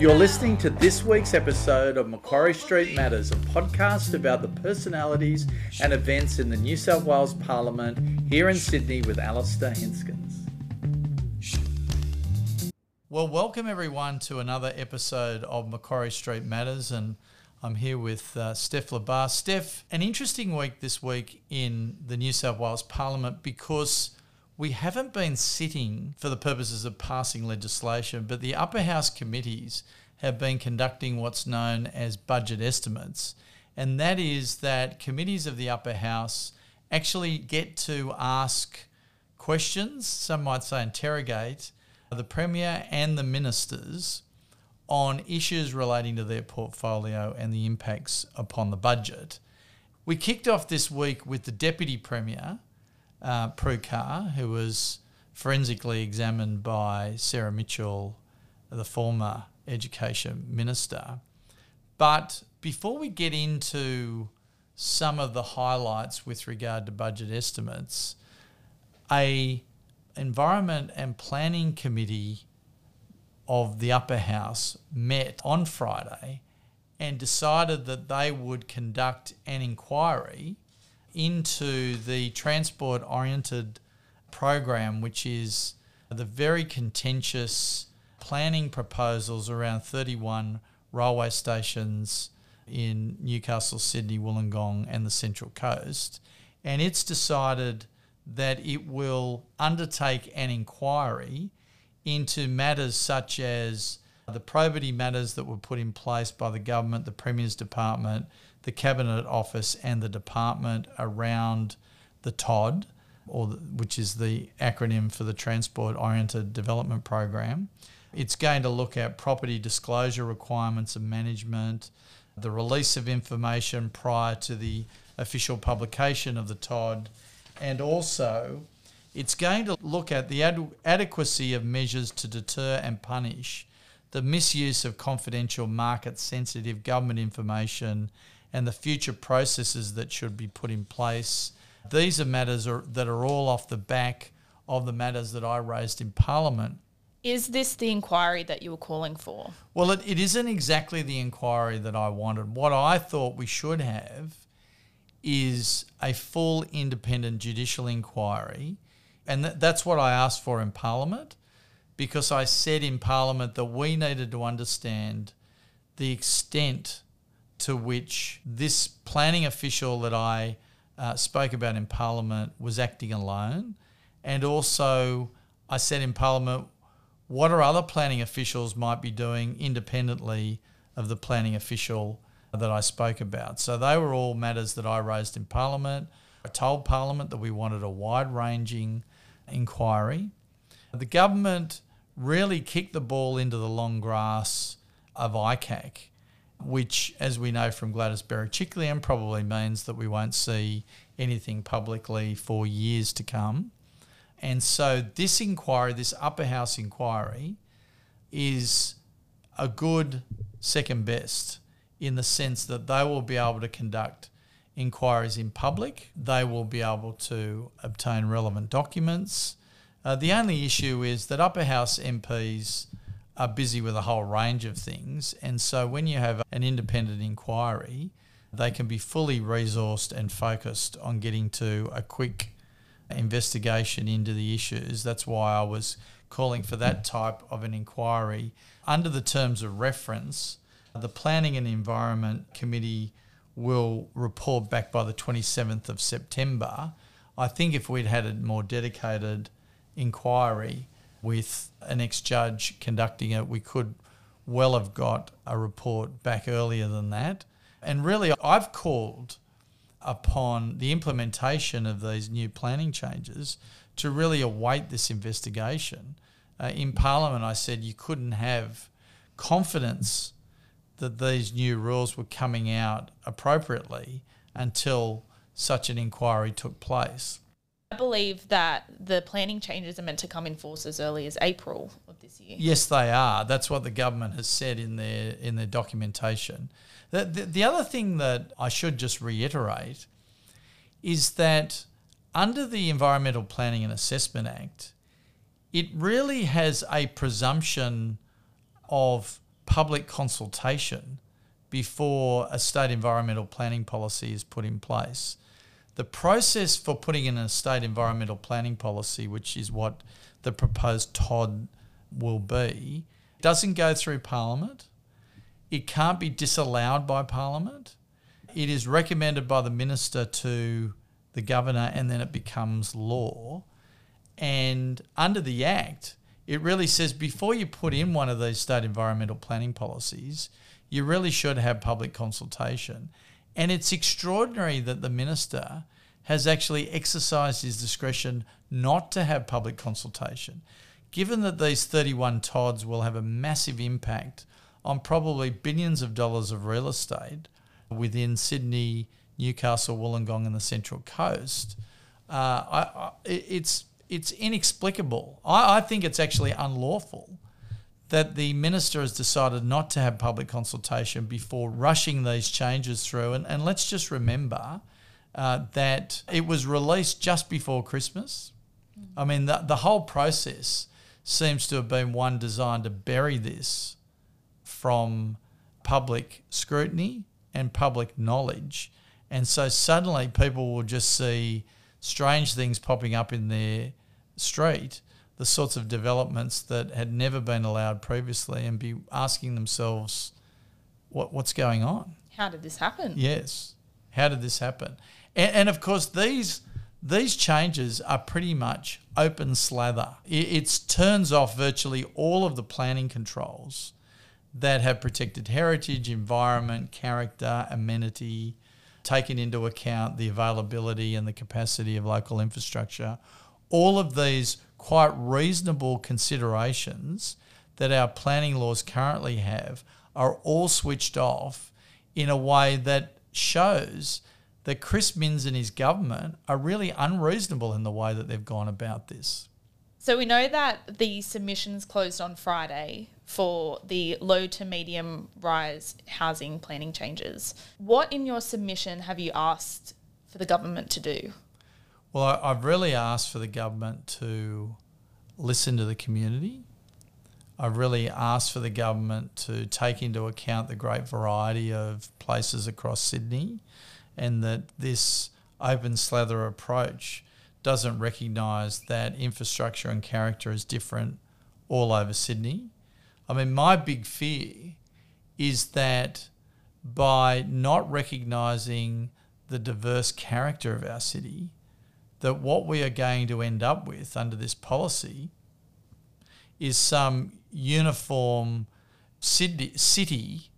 You're listening to this week's episode of Macquarie Street Matters, a podcast about the personalities and events in the New South Wales Parliament here in Sydney with Alister Henskens. Well, welcome everyone to another episode of Macquarie Street Matters, and I'm here with uh, Steph Labar. Steph, an interesting week this week in the New South Wales Parliament because we haven't been sitting for the purposes of passing legislation, but the upper house committees have been conducting what's known as budget estimates. And that is that committees of the upper house actually get to ask questions, some might say interrogate, the Premier and the ministers on issues relating to their portfolio and the impacts upon the budget. We kicked off this week with the Deputy Premier uh, Prue Car, who was forensically examined by Sarah Mitchell, the former Education Minister. But before we get into some of the highlights with regard to budget estimates, a Environment and Planning Committee of the Upper House met on Friday and decided that they would conduct an inquiry into the transport oriented program, which is the very contentious planning proposals around 31 railway stations in Newcastle, Sydney, Wollongong, and the Central Coast. And it's decided that it will undertake an inquiry into matters such as the probity matters that were put in place by the government, the Premier's Department, the Cabinet Office, and the Department around the TOD, or the, which is the acronym for the Transport Oriented Development Program. It's going to look at property disclosure requirements and management, the release of information prior to the official publication of the TOD, and also it's going to look at the ad- adequacy of measures to deter and punish the misuse of confidential market sensitive government information and the future processes that should be put in place. These are matters are, that are all off the back of the matters that I raised in Parliament. Is this the inquiry that you were calling for? Well, it, it isn't exactly the inquiry that I wanted. What I thought we should have is a full independent judicial inquiry. And th- that's what I asked for in Parliament because I said in Parliament that we needed to understand the extent to which this planning official that I uh, spoke about in Parliament was acting alone. And also, I said in Parliament, what are other planning officials might be doing independently of the planning official that I spoke about? So they were all matters that I raised in Parliament. I told Parliament that we wanted a wide ranging inquiry. The government really kicked the ball into the long grass of ICAC which, as we know from Gladys Berejiklian, probably means that we won't see anything publicly for years to come. And so, this inquiry, this upper house inquiry, is a good second best in the sense that they will be able to conduct inquiries in public, they will be able to obtain relevant documents. Uh, the only issue is that upper house MPs are busy with a whole range of things. And so when you have an independent inquiry, they can be fully resourced and focused on getting to a quick investigation into the issues. That's why I was calling for that type of an inquiry. Under the terms of reference, the Planning and Environment Committee will report back by the 27th of September. I think if we'd had a more dedicated inquiry, with an ex judge conducting it, we could well have got a report back earlier than that. And really, I've called upon the implementation of these new planning changes to really await this investigation. Uh, in Parliament, I said you couldn't have confidence that these new rules were coming out appropriately until such an inquiry took place. I believe that the planning changes are meant to come in force as early as April of this year. Yes, they are. That's what the government has said in their in their documentation. The, the, the other thing that I should just reiterate is that under the Environmental Planning and Assessment Act, it really has a presumption of public consultation before a state environmental planning policy is put in place. The process for putting in a state environmental planning policy, which is what the proposed TOD will be, doesn't go through Parliament. It can't be disallowed by Parliament. It is recommended by the minister to the governor and then it becomes law. And under the Act, it really says before you put in one of these state environmental planning policies, you really should have public consultation. And it's extraordinary that the minister has actually exercised his discretion not to have public consultation. Given that these 31 TODs will have a massive impact on probably billions of dollars of real estate within Sydney, Newcastle, Wollongong, and the Central Coast, uh, I, I, it's it's inexplicable. I, I think it's actually unlawful that the minister has decided not to have public consultation before rushing these changes through. And, and let's just remember uh, that it was released just before Christmas. I mean, the, the whole process seems to have been one designed to bury this from public scrutiny and public knowledge. And so suddenly people will just see strange things popping up in their street, the sorts of developments that had never been allowed previously, and be asking themselves, what, what's going on? How did this happen? Yes. How did this happen? And, and of course, these these changes are pretty much open slather. It, it turns off virtually all of the planning controls that have protected heritage, environment, character, amenity, taken into account the availability and the capacity of local infrastructure. All of these quite reasonable considerations that our planning laws currently have are all switched off in a way that shows that Chris Minns and his government are really unreasonable in the way that they've gone about this. So we know that the submissions closed on Friday for the low to medium rise housing planning changes. What in your submission have you asked for the government to do? Well, I, have really asked for the government to listen to the community. I've really asked for the government to take into account the great variety of places across Sydney and that this open slather approach doesn't recognise that infrastructure and character is different all over Sydney. I mean, my big fear is that by not recognising the diverse character of our city, that what we are going to end up with under this policy is some uniform city, city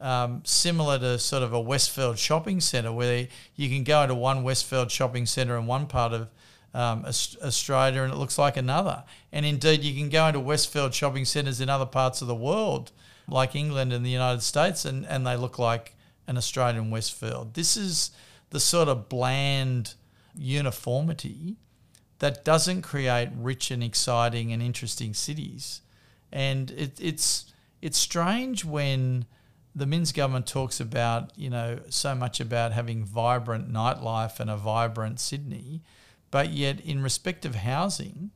um, similar to sort of a Westfield shopping centre where you can go into one Westfield shopping centre in one part of um, Australia and it looks like another. And indeed, you can go into Westfield shopping centres in other parts of the world, like England and the United States, and, and they look like an Australian Westfield. This is the sort of bland uniformity that doesn't create rich and exciting and interesting cities. And it, it's it's strange when the Minns government talks about, you know, so much about having vibrant nightlife and a vibrant Sydney, but yet in respect of housing,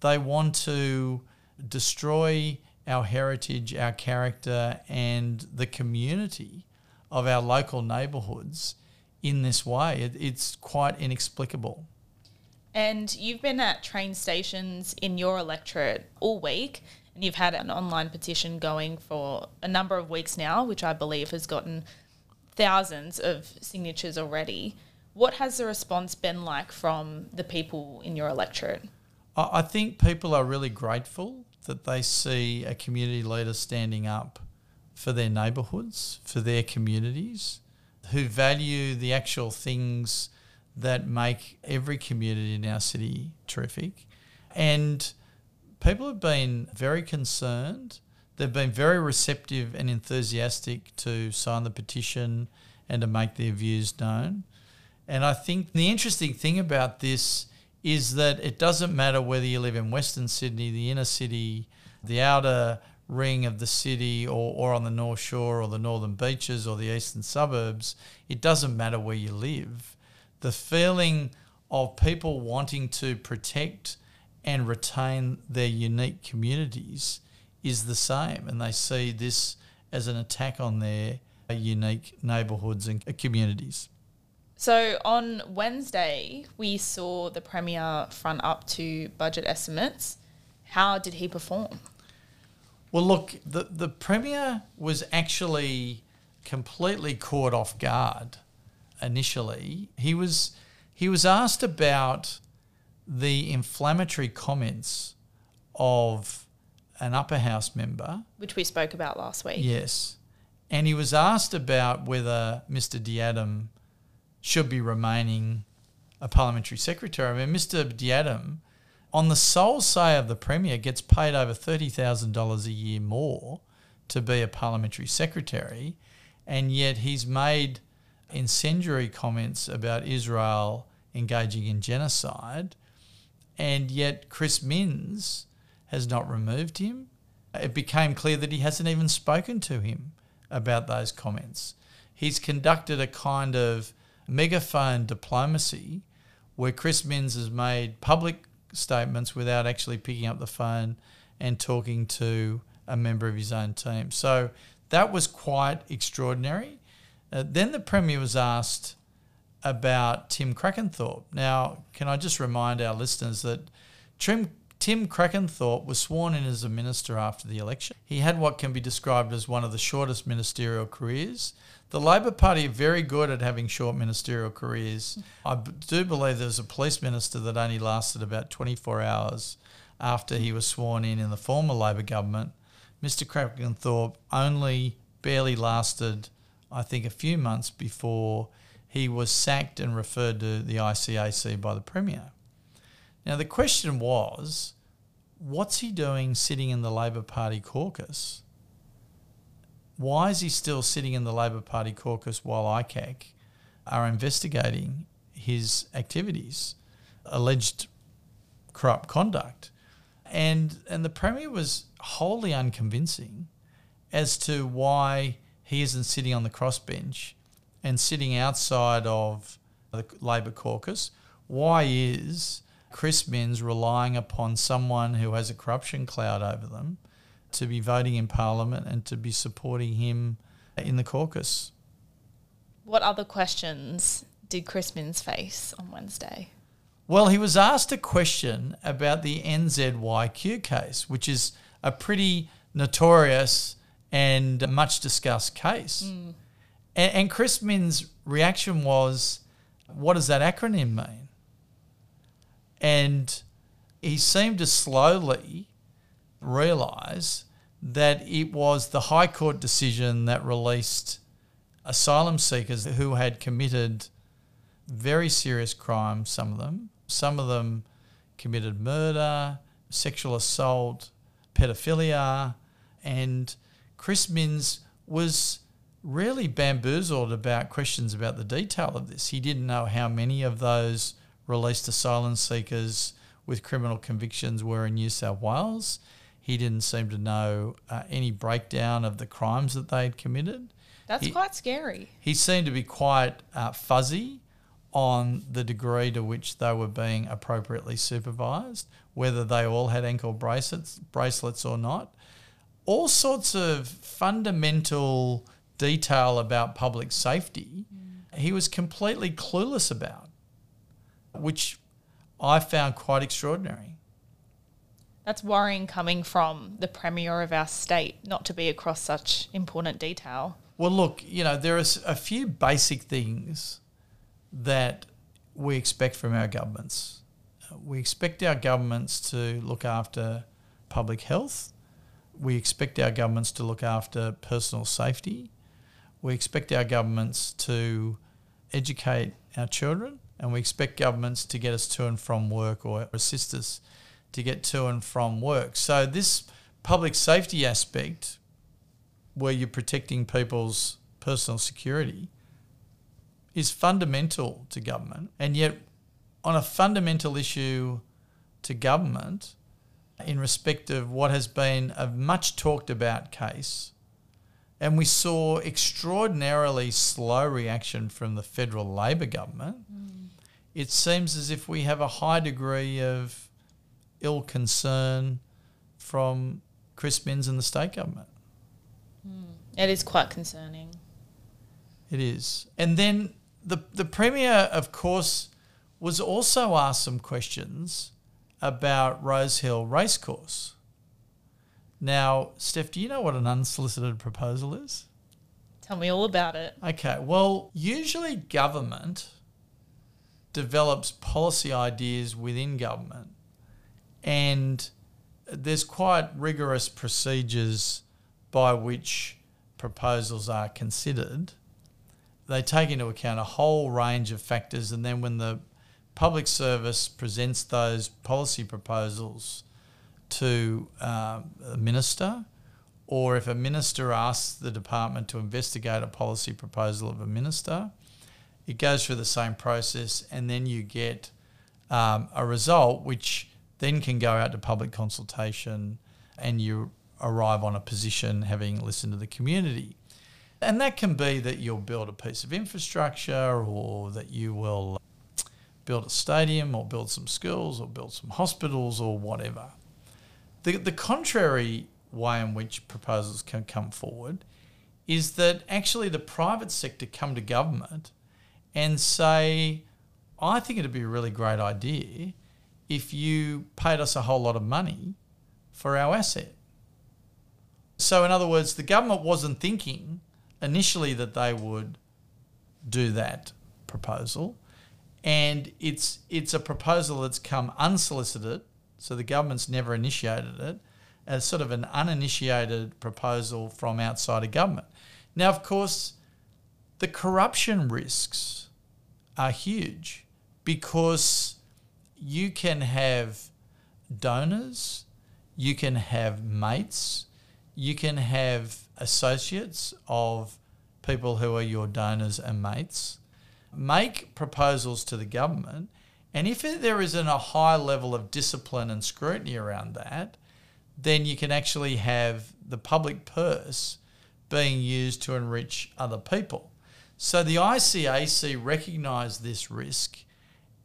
they want to destroy our heritage, our character, and the community of our local neighbourhoods in this way. It, it's quite inexplicable. And you've been at train stations in your electorate all week you've had an online petition going for a number of weeks now, which I believe has gotten thousands of signatures already. What has the response been like from the people in your electorate? I think people are really grateful that they see a community leader standing up for their neighbourhoods, for their communities, who value the actual things that make every community in our city terrific. And people have been very concerned. They've been very receptive and enthusiastic to sign the petition and to make their views known. And I think the interesting thing about this is that it doesn't matter whether you live in Western Sydney, the inner city, the outer ring of the city, or, or on the North Shore, or the northern beaches, or the eastern suburbs. It doesn't matter where you live. The feeling of people wanting to protect and retain their unique communities is the same, and they see this as an attack on their unique neighbourhoods and communities. So on Wednesday, we saw the Premier front up to budget estimates. How did he perform? Well, look, the, the Premier was actually completely caught off guard initially. He was he was asked about the inflammatory comments of an upper house member, which we spoke about last week. Yes. And he was asked about whether Mr. D'Adam should be remaining a parliamentary secretary. I mean, Mr. D'Adam, on the sole say of the Premier, gets paid over $30,000 a year more to be a parliamentary secretary, and yet he's made incendiary comments about Israel engaging in genocide, and yet Chris Minns has not removed him. It became clear that he hasn't even spoken to him about those comments. He's conducted a kind of megaphone diplomacy where Chris Minns has made public statements without actually picking up the phone and talking to a member of his own team. So that was quite extraordinary. Uh, then the Premier was asked about Tim Crakanthorp. Now, can I just remind our listeners that Tim, Tim Crakanthorp was sworn in as a minister after the election. He had what can be described as one of the shortest ministerial careers. The Labor Party are very good at having short ministerial careers. I do believe there was a police minister that only lasted about 24 hours after he was sworn in in the former Labor government. Mr. Crakanthorp only barely lasted, I think, a few months before he was sacked and referred to the ICAC by the Premier. Now, the question was what's he doing sitting in the Labor Party caucus? Why is he still sitting in the Labor Party caucus while ICAC are investigating his activities, alleged corrupt conduct? And, and the Premier was wholly unconvincing as to why he isn't sitting on the crossbench and sitting outside of the Labor caucus, why is Chris Minns relying upon someone who has a corruption cloud over them to be voting in Parliament and to be supporting him in the caucus? What other questions did Chris Minns face on Wednesday? Well, he was asked a question about the NZYQ case, which is a pretty notorious and much discussed case. Mm. And, and Chris Minns' reaction was, What does that acronym mean? And he seemed to slowly realise that it was the High Court decision that released asylum seekers who had committed very serious crimes, some of them. Some of them committed murder, sexual assault, pedophilia, and Chris Minns was really bamboozled about questions about the detail of this. He didn't know how many of those released asylum seekers with criminal convictions were in New South Wales. He didn't seem to know uh, any breakdown of the crimes that they had committed. That's he, quite scary. He seemed to be quite uh, fuzzy on the degree to which they were being appropriately supervised, whether they all had ankle bracelets, bracelets or not. All sorts of fundamental detail about public safety mm. he was completely clueless about, which I found quite extraordinary. That's worrying coming from the Premier of our state not to be across such important detail. Well, look, you know, there are a few basic things that we expect from our governments. We expect our governments to look after public health. We expect our governments to look after personal safety. We expect our governments to educate our children, and we expect governments to get us to and from work or assist us to get to and from work. So, this public safety aspect, where you're protecting people's personal security, is fundamental to government. And yet, on a fundamental issue to government, in respect of what has been a much talked about case and we saw extraordinarily slow reaction from the federal Labor government. Mm. It seems as if we have a high degree of ill concern from Chris Minns and the state government. It is quite concerning. It is. And then the the premier, of course, was also asked some questions about Rosehill Racecourse. Now, Steph, do you know what an unsolicited proposal is? Tell me all about it. Okay, well, usually government develops policy ideas within government, and there's quite rigorous procedures by which proposals are considered. They take into account a whole range of factors, and then when the public service presents those policy proposals to uh, a minister, or if a minister asks the department to investigate a policy proposal of a minister, it goes through the same process, and then you get um, a result which then can go out to public consultation, and you arrive on a position having listened to the community. And that can be that you'll build a piece of infrastructure, or that you will build a stadium, or build some schools, or build some hospitals, or whatever. The, the contrary way in which proposals can come forward is that actually the private sector come to government and say, I think it'd be a really great idea if you paid us a whole lot of money for our asset. So, in other words, the government wasn't thinking initially that they would do that proposal, and it's it's a proposal that's come unsolicited, so the government's never initiated it, as sort of an uninitiated proposal from outside of government. Now, of course, the corruption risks are huge because you can have donors, you can have mates, you can have associates of people who are your donors and mates. Make proposals to the government, and if there isn't a high level of discipline and scrutiny around that, then you can actually have the public purse being used to enrich other people. So the ICAC recognised this risk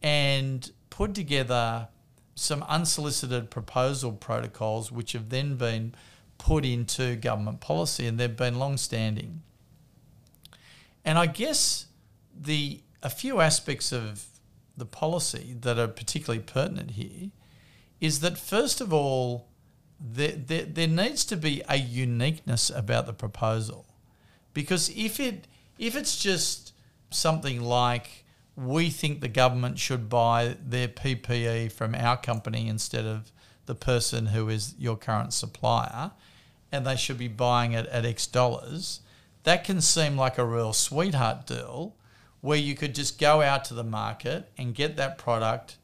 and put together some unsolicited proposal protocols, which have then been put into government policy, and they've been long standing. And I guess the a few aspects of the policy that are particularly pertinent here is that first of all, there, there, there needs to be a uniqueness about the proposal. Because if it if it's just something like we think the government should buy their PPE from our company instead of the person who is your current supplier, and they should be buying it at X dollars, that can seem like a real sweetheart deal where you could just go out to the market and get that product,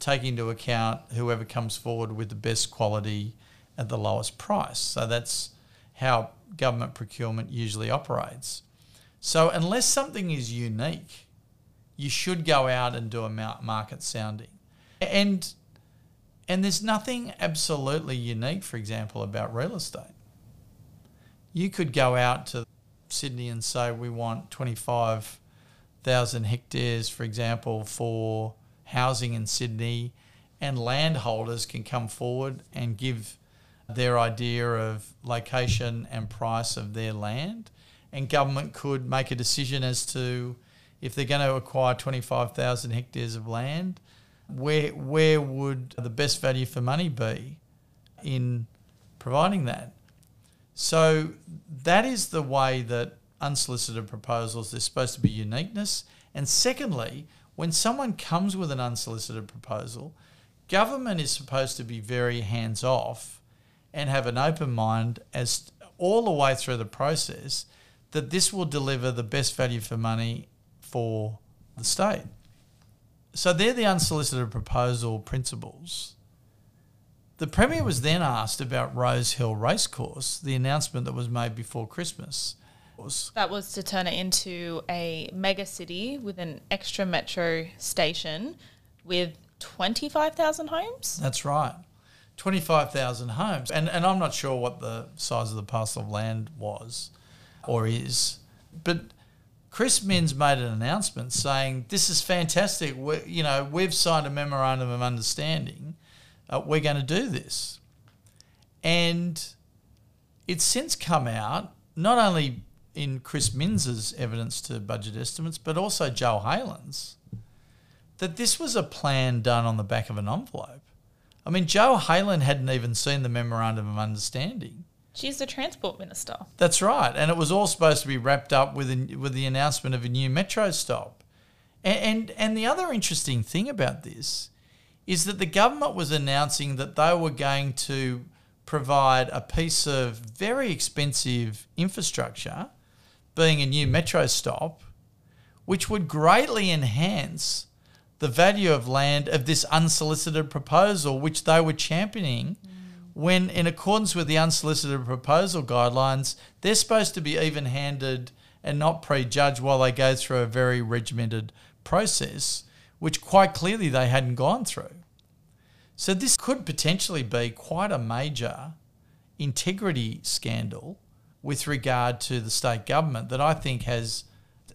take into account whoever comes forward with the best quality at the lowest price. So that's how government procurement usually operates. So unless something is unique, you should go out and do a market sounding. And and there's nothing absolutely unique, for example, about real estate. You could go out to Sydney and say we want 25,000 hectares, for example, for housing in Sydney, and landholders can come forward and give their idea of location and price of their land, and government could make a decision as to if they're going to acquire 25,000 hectares of land, where where would the best value for money be in providing that? So that is the way that unsolicited proposals there's supposed to be uniqueness. And secondly, when someone comes with an unsolicited proposal, government is supposed to be very hands off and have an open mind as all the way through the process that this will deliver the best value for money for the state. So they're the unsolicited proposal principles. The Premier was then asked about Rosehill Racecourse, the announcement that was made before Christmas. That was to turn it into a mega city with an extra metro station with 25,000 homes? That's right. 25,000 homes. And, and I'm not sure what the size of the parcel of land was or is. But Chris Minns made an announcement saying, "This is fantastic. we you know, we've signed a memorandum of understanding. Uh, we're going to do this." And it's since come out, not only in Chris Minns's evidence to budget estimates, but also Jo Haylen's, that this was a plan done on the back of an envelope. I mean, Jo Haylen hadn't even seen the memorandum of understanding. She's the transport minister. That's right, and it was all supposed to be wrapped up with a, with the announcement of a new metro stop. And, and and the other interesting thing about this is that the government was announcing that they were going to provide a piece of very expensive infrastructure, being a new metro stop, which would greatly enhance the value of land of this unsolicited proposal, which they were championing. When, in accordance with the unsolicited proposal guidelines, they're supposed to be even handed and not prejudged while they go through a very regimented process, which quite clearly they hadn't gone through. So, this could potentially be quite a major integrity scandal with regard to the state government that I think has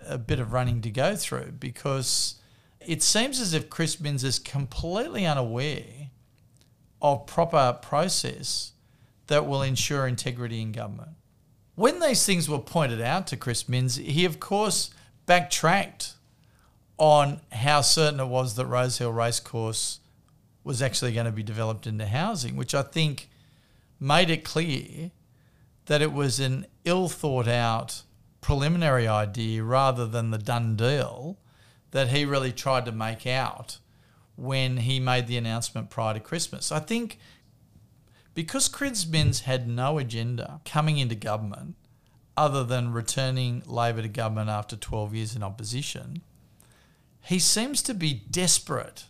a bit of running to go through because it seems as if Chris Minns is completely unaware of proper process that will ensure integrity in government. When these things were pointed out to Chris Minns, he of course backtracked on how certain it was that Rosehill Racecourse was actually going to be developed into housing, which I think made it clear that it was an ill thought out preliminary idea rather than the done deal that he really tried to make out when he made the announcement prior to Christmas. I think because Chris Minns had no agenda coming into government other than returning Labor to government after 12 years in opposition, he seems to be desperate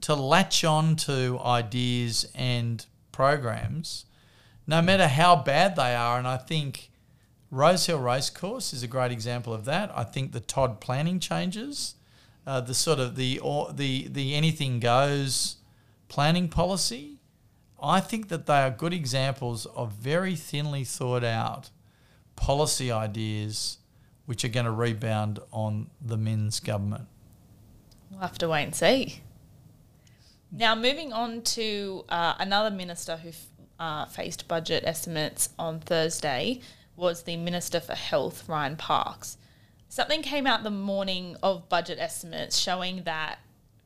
to latch on to ideas and programs, no matter how bad they are. And I think Rosehill Racecourse is a great example of that. I think the TOD planning changes uh, the sort of the or the the anything goes planning policy, I think that they are good examples of very thinly thought out policy ideas which are going to rebound on the Minns government. We'll have to wait and see. Now, moving on to uh, another minister who uh, faced budget estimates on Thursday was the Minister for Health, Ryan Parks. Something came out the morning of budget estimates showing that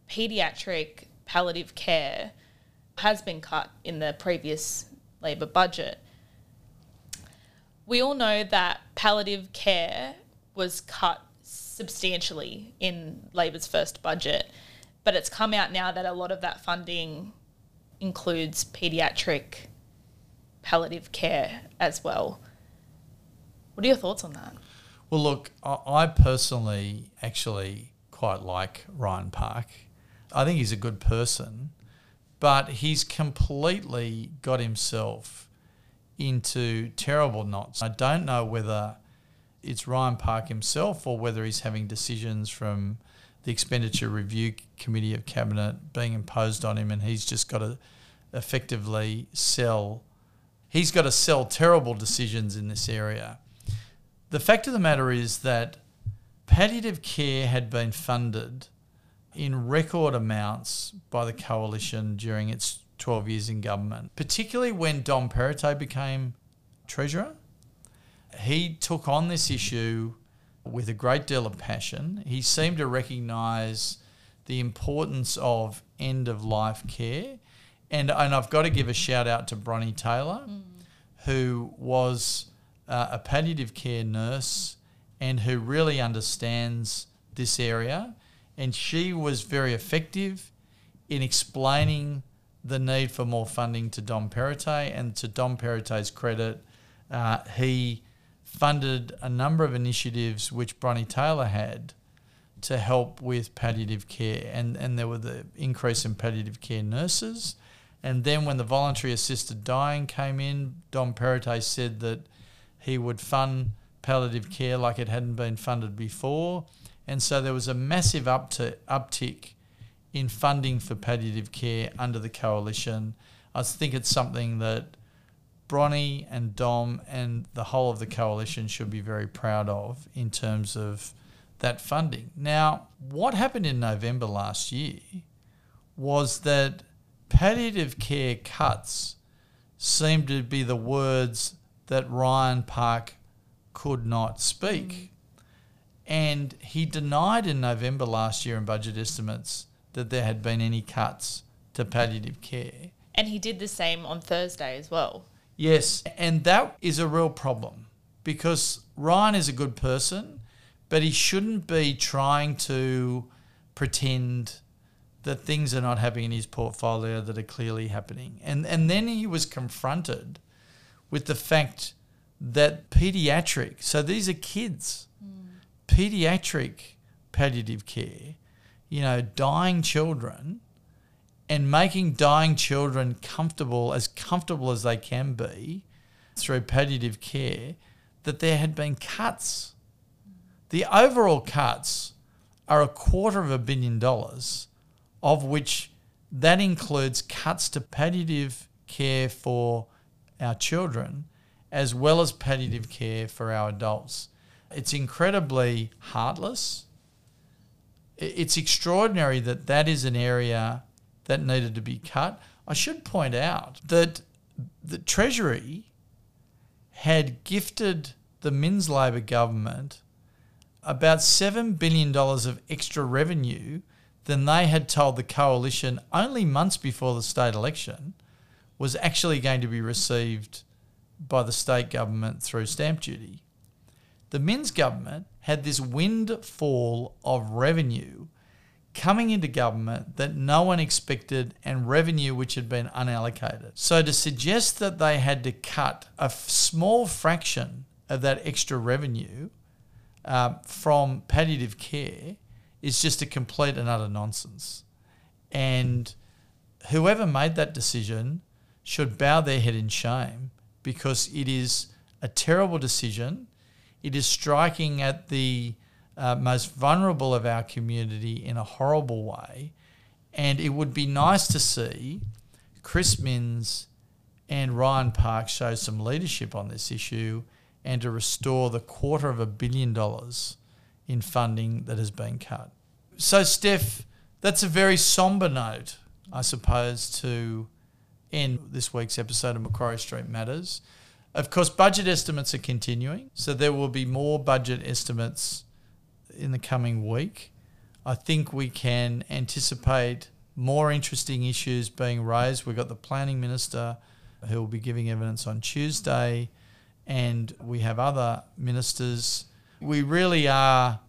pediatric palliative care has been cut in the previous Labor budget. We all know that palliative care was cut substantially in Labor's first budget, but it's come out now that a lot of that funding includes pediatric palliative care as well. What are your thoughts on that? Well, look, I personally actually quite like Ryan Park. I think he's a good person, but he's completely got himself into terrible knots. I don't know whether it's Ryan Park himself or whether he's having decisions from the Expenditure Review Committee of Cabinet being imposed on him, and he's just got to effectively sell. He's got to sell terrible decisions in this area the fact of the matter is that palliative care had been funded in record amounts by the coalition during its 12 years in government, particularly when Dom Perrottet became treasurer. He took on this issue with a great deal of passion. He seemed to recognise the importance of end of life care. And, and I've got to give a shout out to Bronnie Taylor, mm. who was uh, a palliative care nurse and who really understands this area. And she was very effective in explaining the need for more funding to Dom Perrottet. And to Dom Perrottet's credit, uh, he funded a number of initiatives which Bronnie Taylor had to help with palliative care. And, and there were the increase in palliative care nurses. And then when the voluntary assisted dying came in, Dom Perrottet said that he would fund palliative care like it hadn't been funded before. And so there was a massive uptick in funding for palliative care under the coalition. I think it's something that Bronnie and Dom and the whole of the coalition should be very proud of in terms of that funding. Now, what happened in November last year was that palliative care cuts seemed to be the words that Ryan Park could not speak. Mm. And he denied in November last year in budget estimates that there had been any cuts to palliative care. And he did the same on Thursday as well. Yes, and that is a real problem because Ryan is a good person, but he shouldn't be trying to pretend that things are not happening in his portfolio that are clearly happening. And and then he was confronted with the fact that pediatric, so these are kids, hmm. pediatric palliative care, you know, dying children and making dying children comfortable, as comfortable as they can be through palliative care, that there had been cuts. The overall cuts are a quarter of a billion dollars, of which that includes cuts to palliative care for our children as well as palliative care for our adults. It's incredibly heartless. It's extraordinary that that is an area that needed to be cut. I should point out that the Treasury had gifted the Minns Labor government about $7 billion of extra revenue than they had told the coalition only months before the state election was actually going to be received by the state government through stamp duty. The Minns government had this windfall of revenue coming into government that no one expected and revenue which had been unallocated. So to suggest that they had to cut a f- small fraction of that extra revenue uh, from palliative care is just a complete and utter nonsense. And whoever made that decision should bow their head in shame because it is a terrible decision. It is striking at the uh, most vulnerable of our community in a horrible way. And it would be nice to see Chris Minns and Ryan Park show some leadership on this issue and to restore the quarter of a billion dollars in funding that has been cut. So, Steph, that's a very somber note, I suppose, to end this week's episode of Macquarie Street Matters. Of course, budget estimates are continuing, so there will be more budget estimates in the coming week. I think we can anticipate more interesting issues being raised. We've got the planning minister who will be giving evidence on Tuesday, and we have other ministers. We really are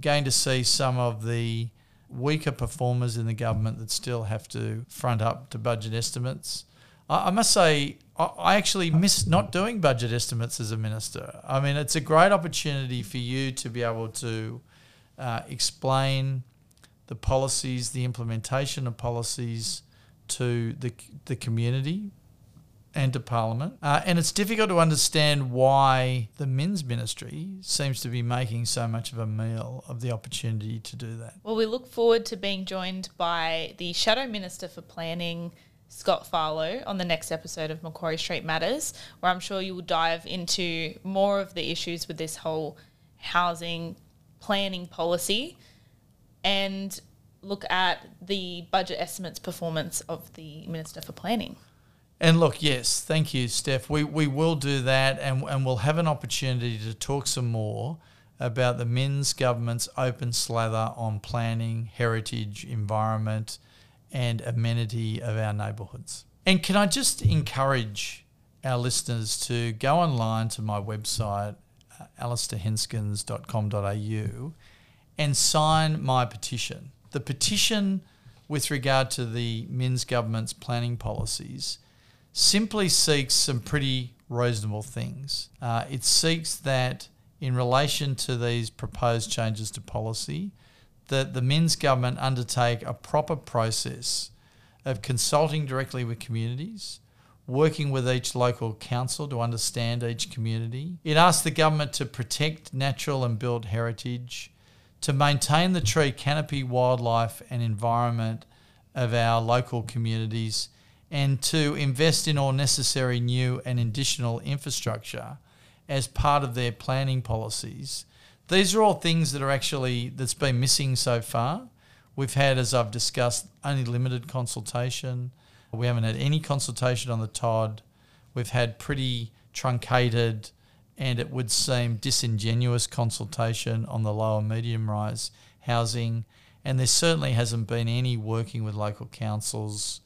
going to see some of the weaker performers in the government that still have to front up to budget estimates. I, I must say, I, I actually miss not doing budget estimates as a minister. I mean, it's a great opportunity for you to be able to uh, explain the policies, the implementation of policies to the, the community and to Parliament. Uh, and it's difficult to understand why the Minns Ministry seems to be making so much of a meal of the opportunity to do that. Well, we look forward to being joined by the Shadow Minister for Planning, Scott Farlow, on the next episode of Macquarie Street Matters, where I'm sure you will dive into more of the issues with this whole housing planning policy and look at the budget estimates performance of the Minister for Planning. And look, yes, thank you, Steph. We, we will do that and, and we'll have an opportunity to talk some more about the Minns government's open slather on planning, heritage, environment, and amenity of our neighbourhoods. And can I just encourage our listeners to go online to my website, uh, alisterhenskens.com.au, and sign my petition. The petition with regard to the Minns government's planning policies simply seeks some pretty reasonable things. Uh, it seeks that in relation to these proposed changes to policy, that the Minns government undertake a proper process of consulting directly with communities, working with each local council to understand each community. It asks the government to protect natural and built heritage, to maintain the tree canopy, wildlife, and environment of our local communities and to invest in all necessary new and additional infrastructure as part of their planning policies. These are all things that are actually that's been missing so far. We've had, as I've discussed, only limited consultation. We haven't had any consultation on the TOD. we've had pretty truncated and it would seem disingenuous consultation on the lower medium rise housing. And there certainly hasn't been any working with local councils,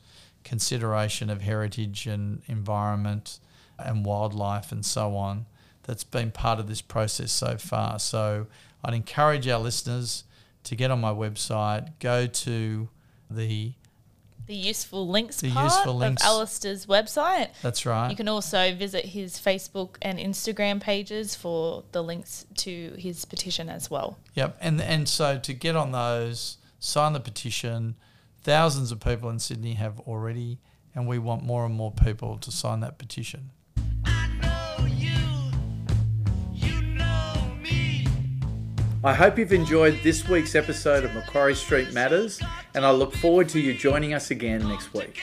consideration of heritage and environment and wildlife and so on that's been part of this process so far. So I'd encourage our listeners to get on my website, go to the the useful links The part useful links. of Alister's website. that's right. You can also visit his Facebook and Instagram pages for the links to his petition as well. Yep, and and so to get on those, sign the petition. Thousands of people in Sydney have already, and we want more and more people to sign that petition. I hope you've enjoyed this week's episode of Macquarie Street Matters, and I look forward to you joining us again next week.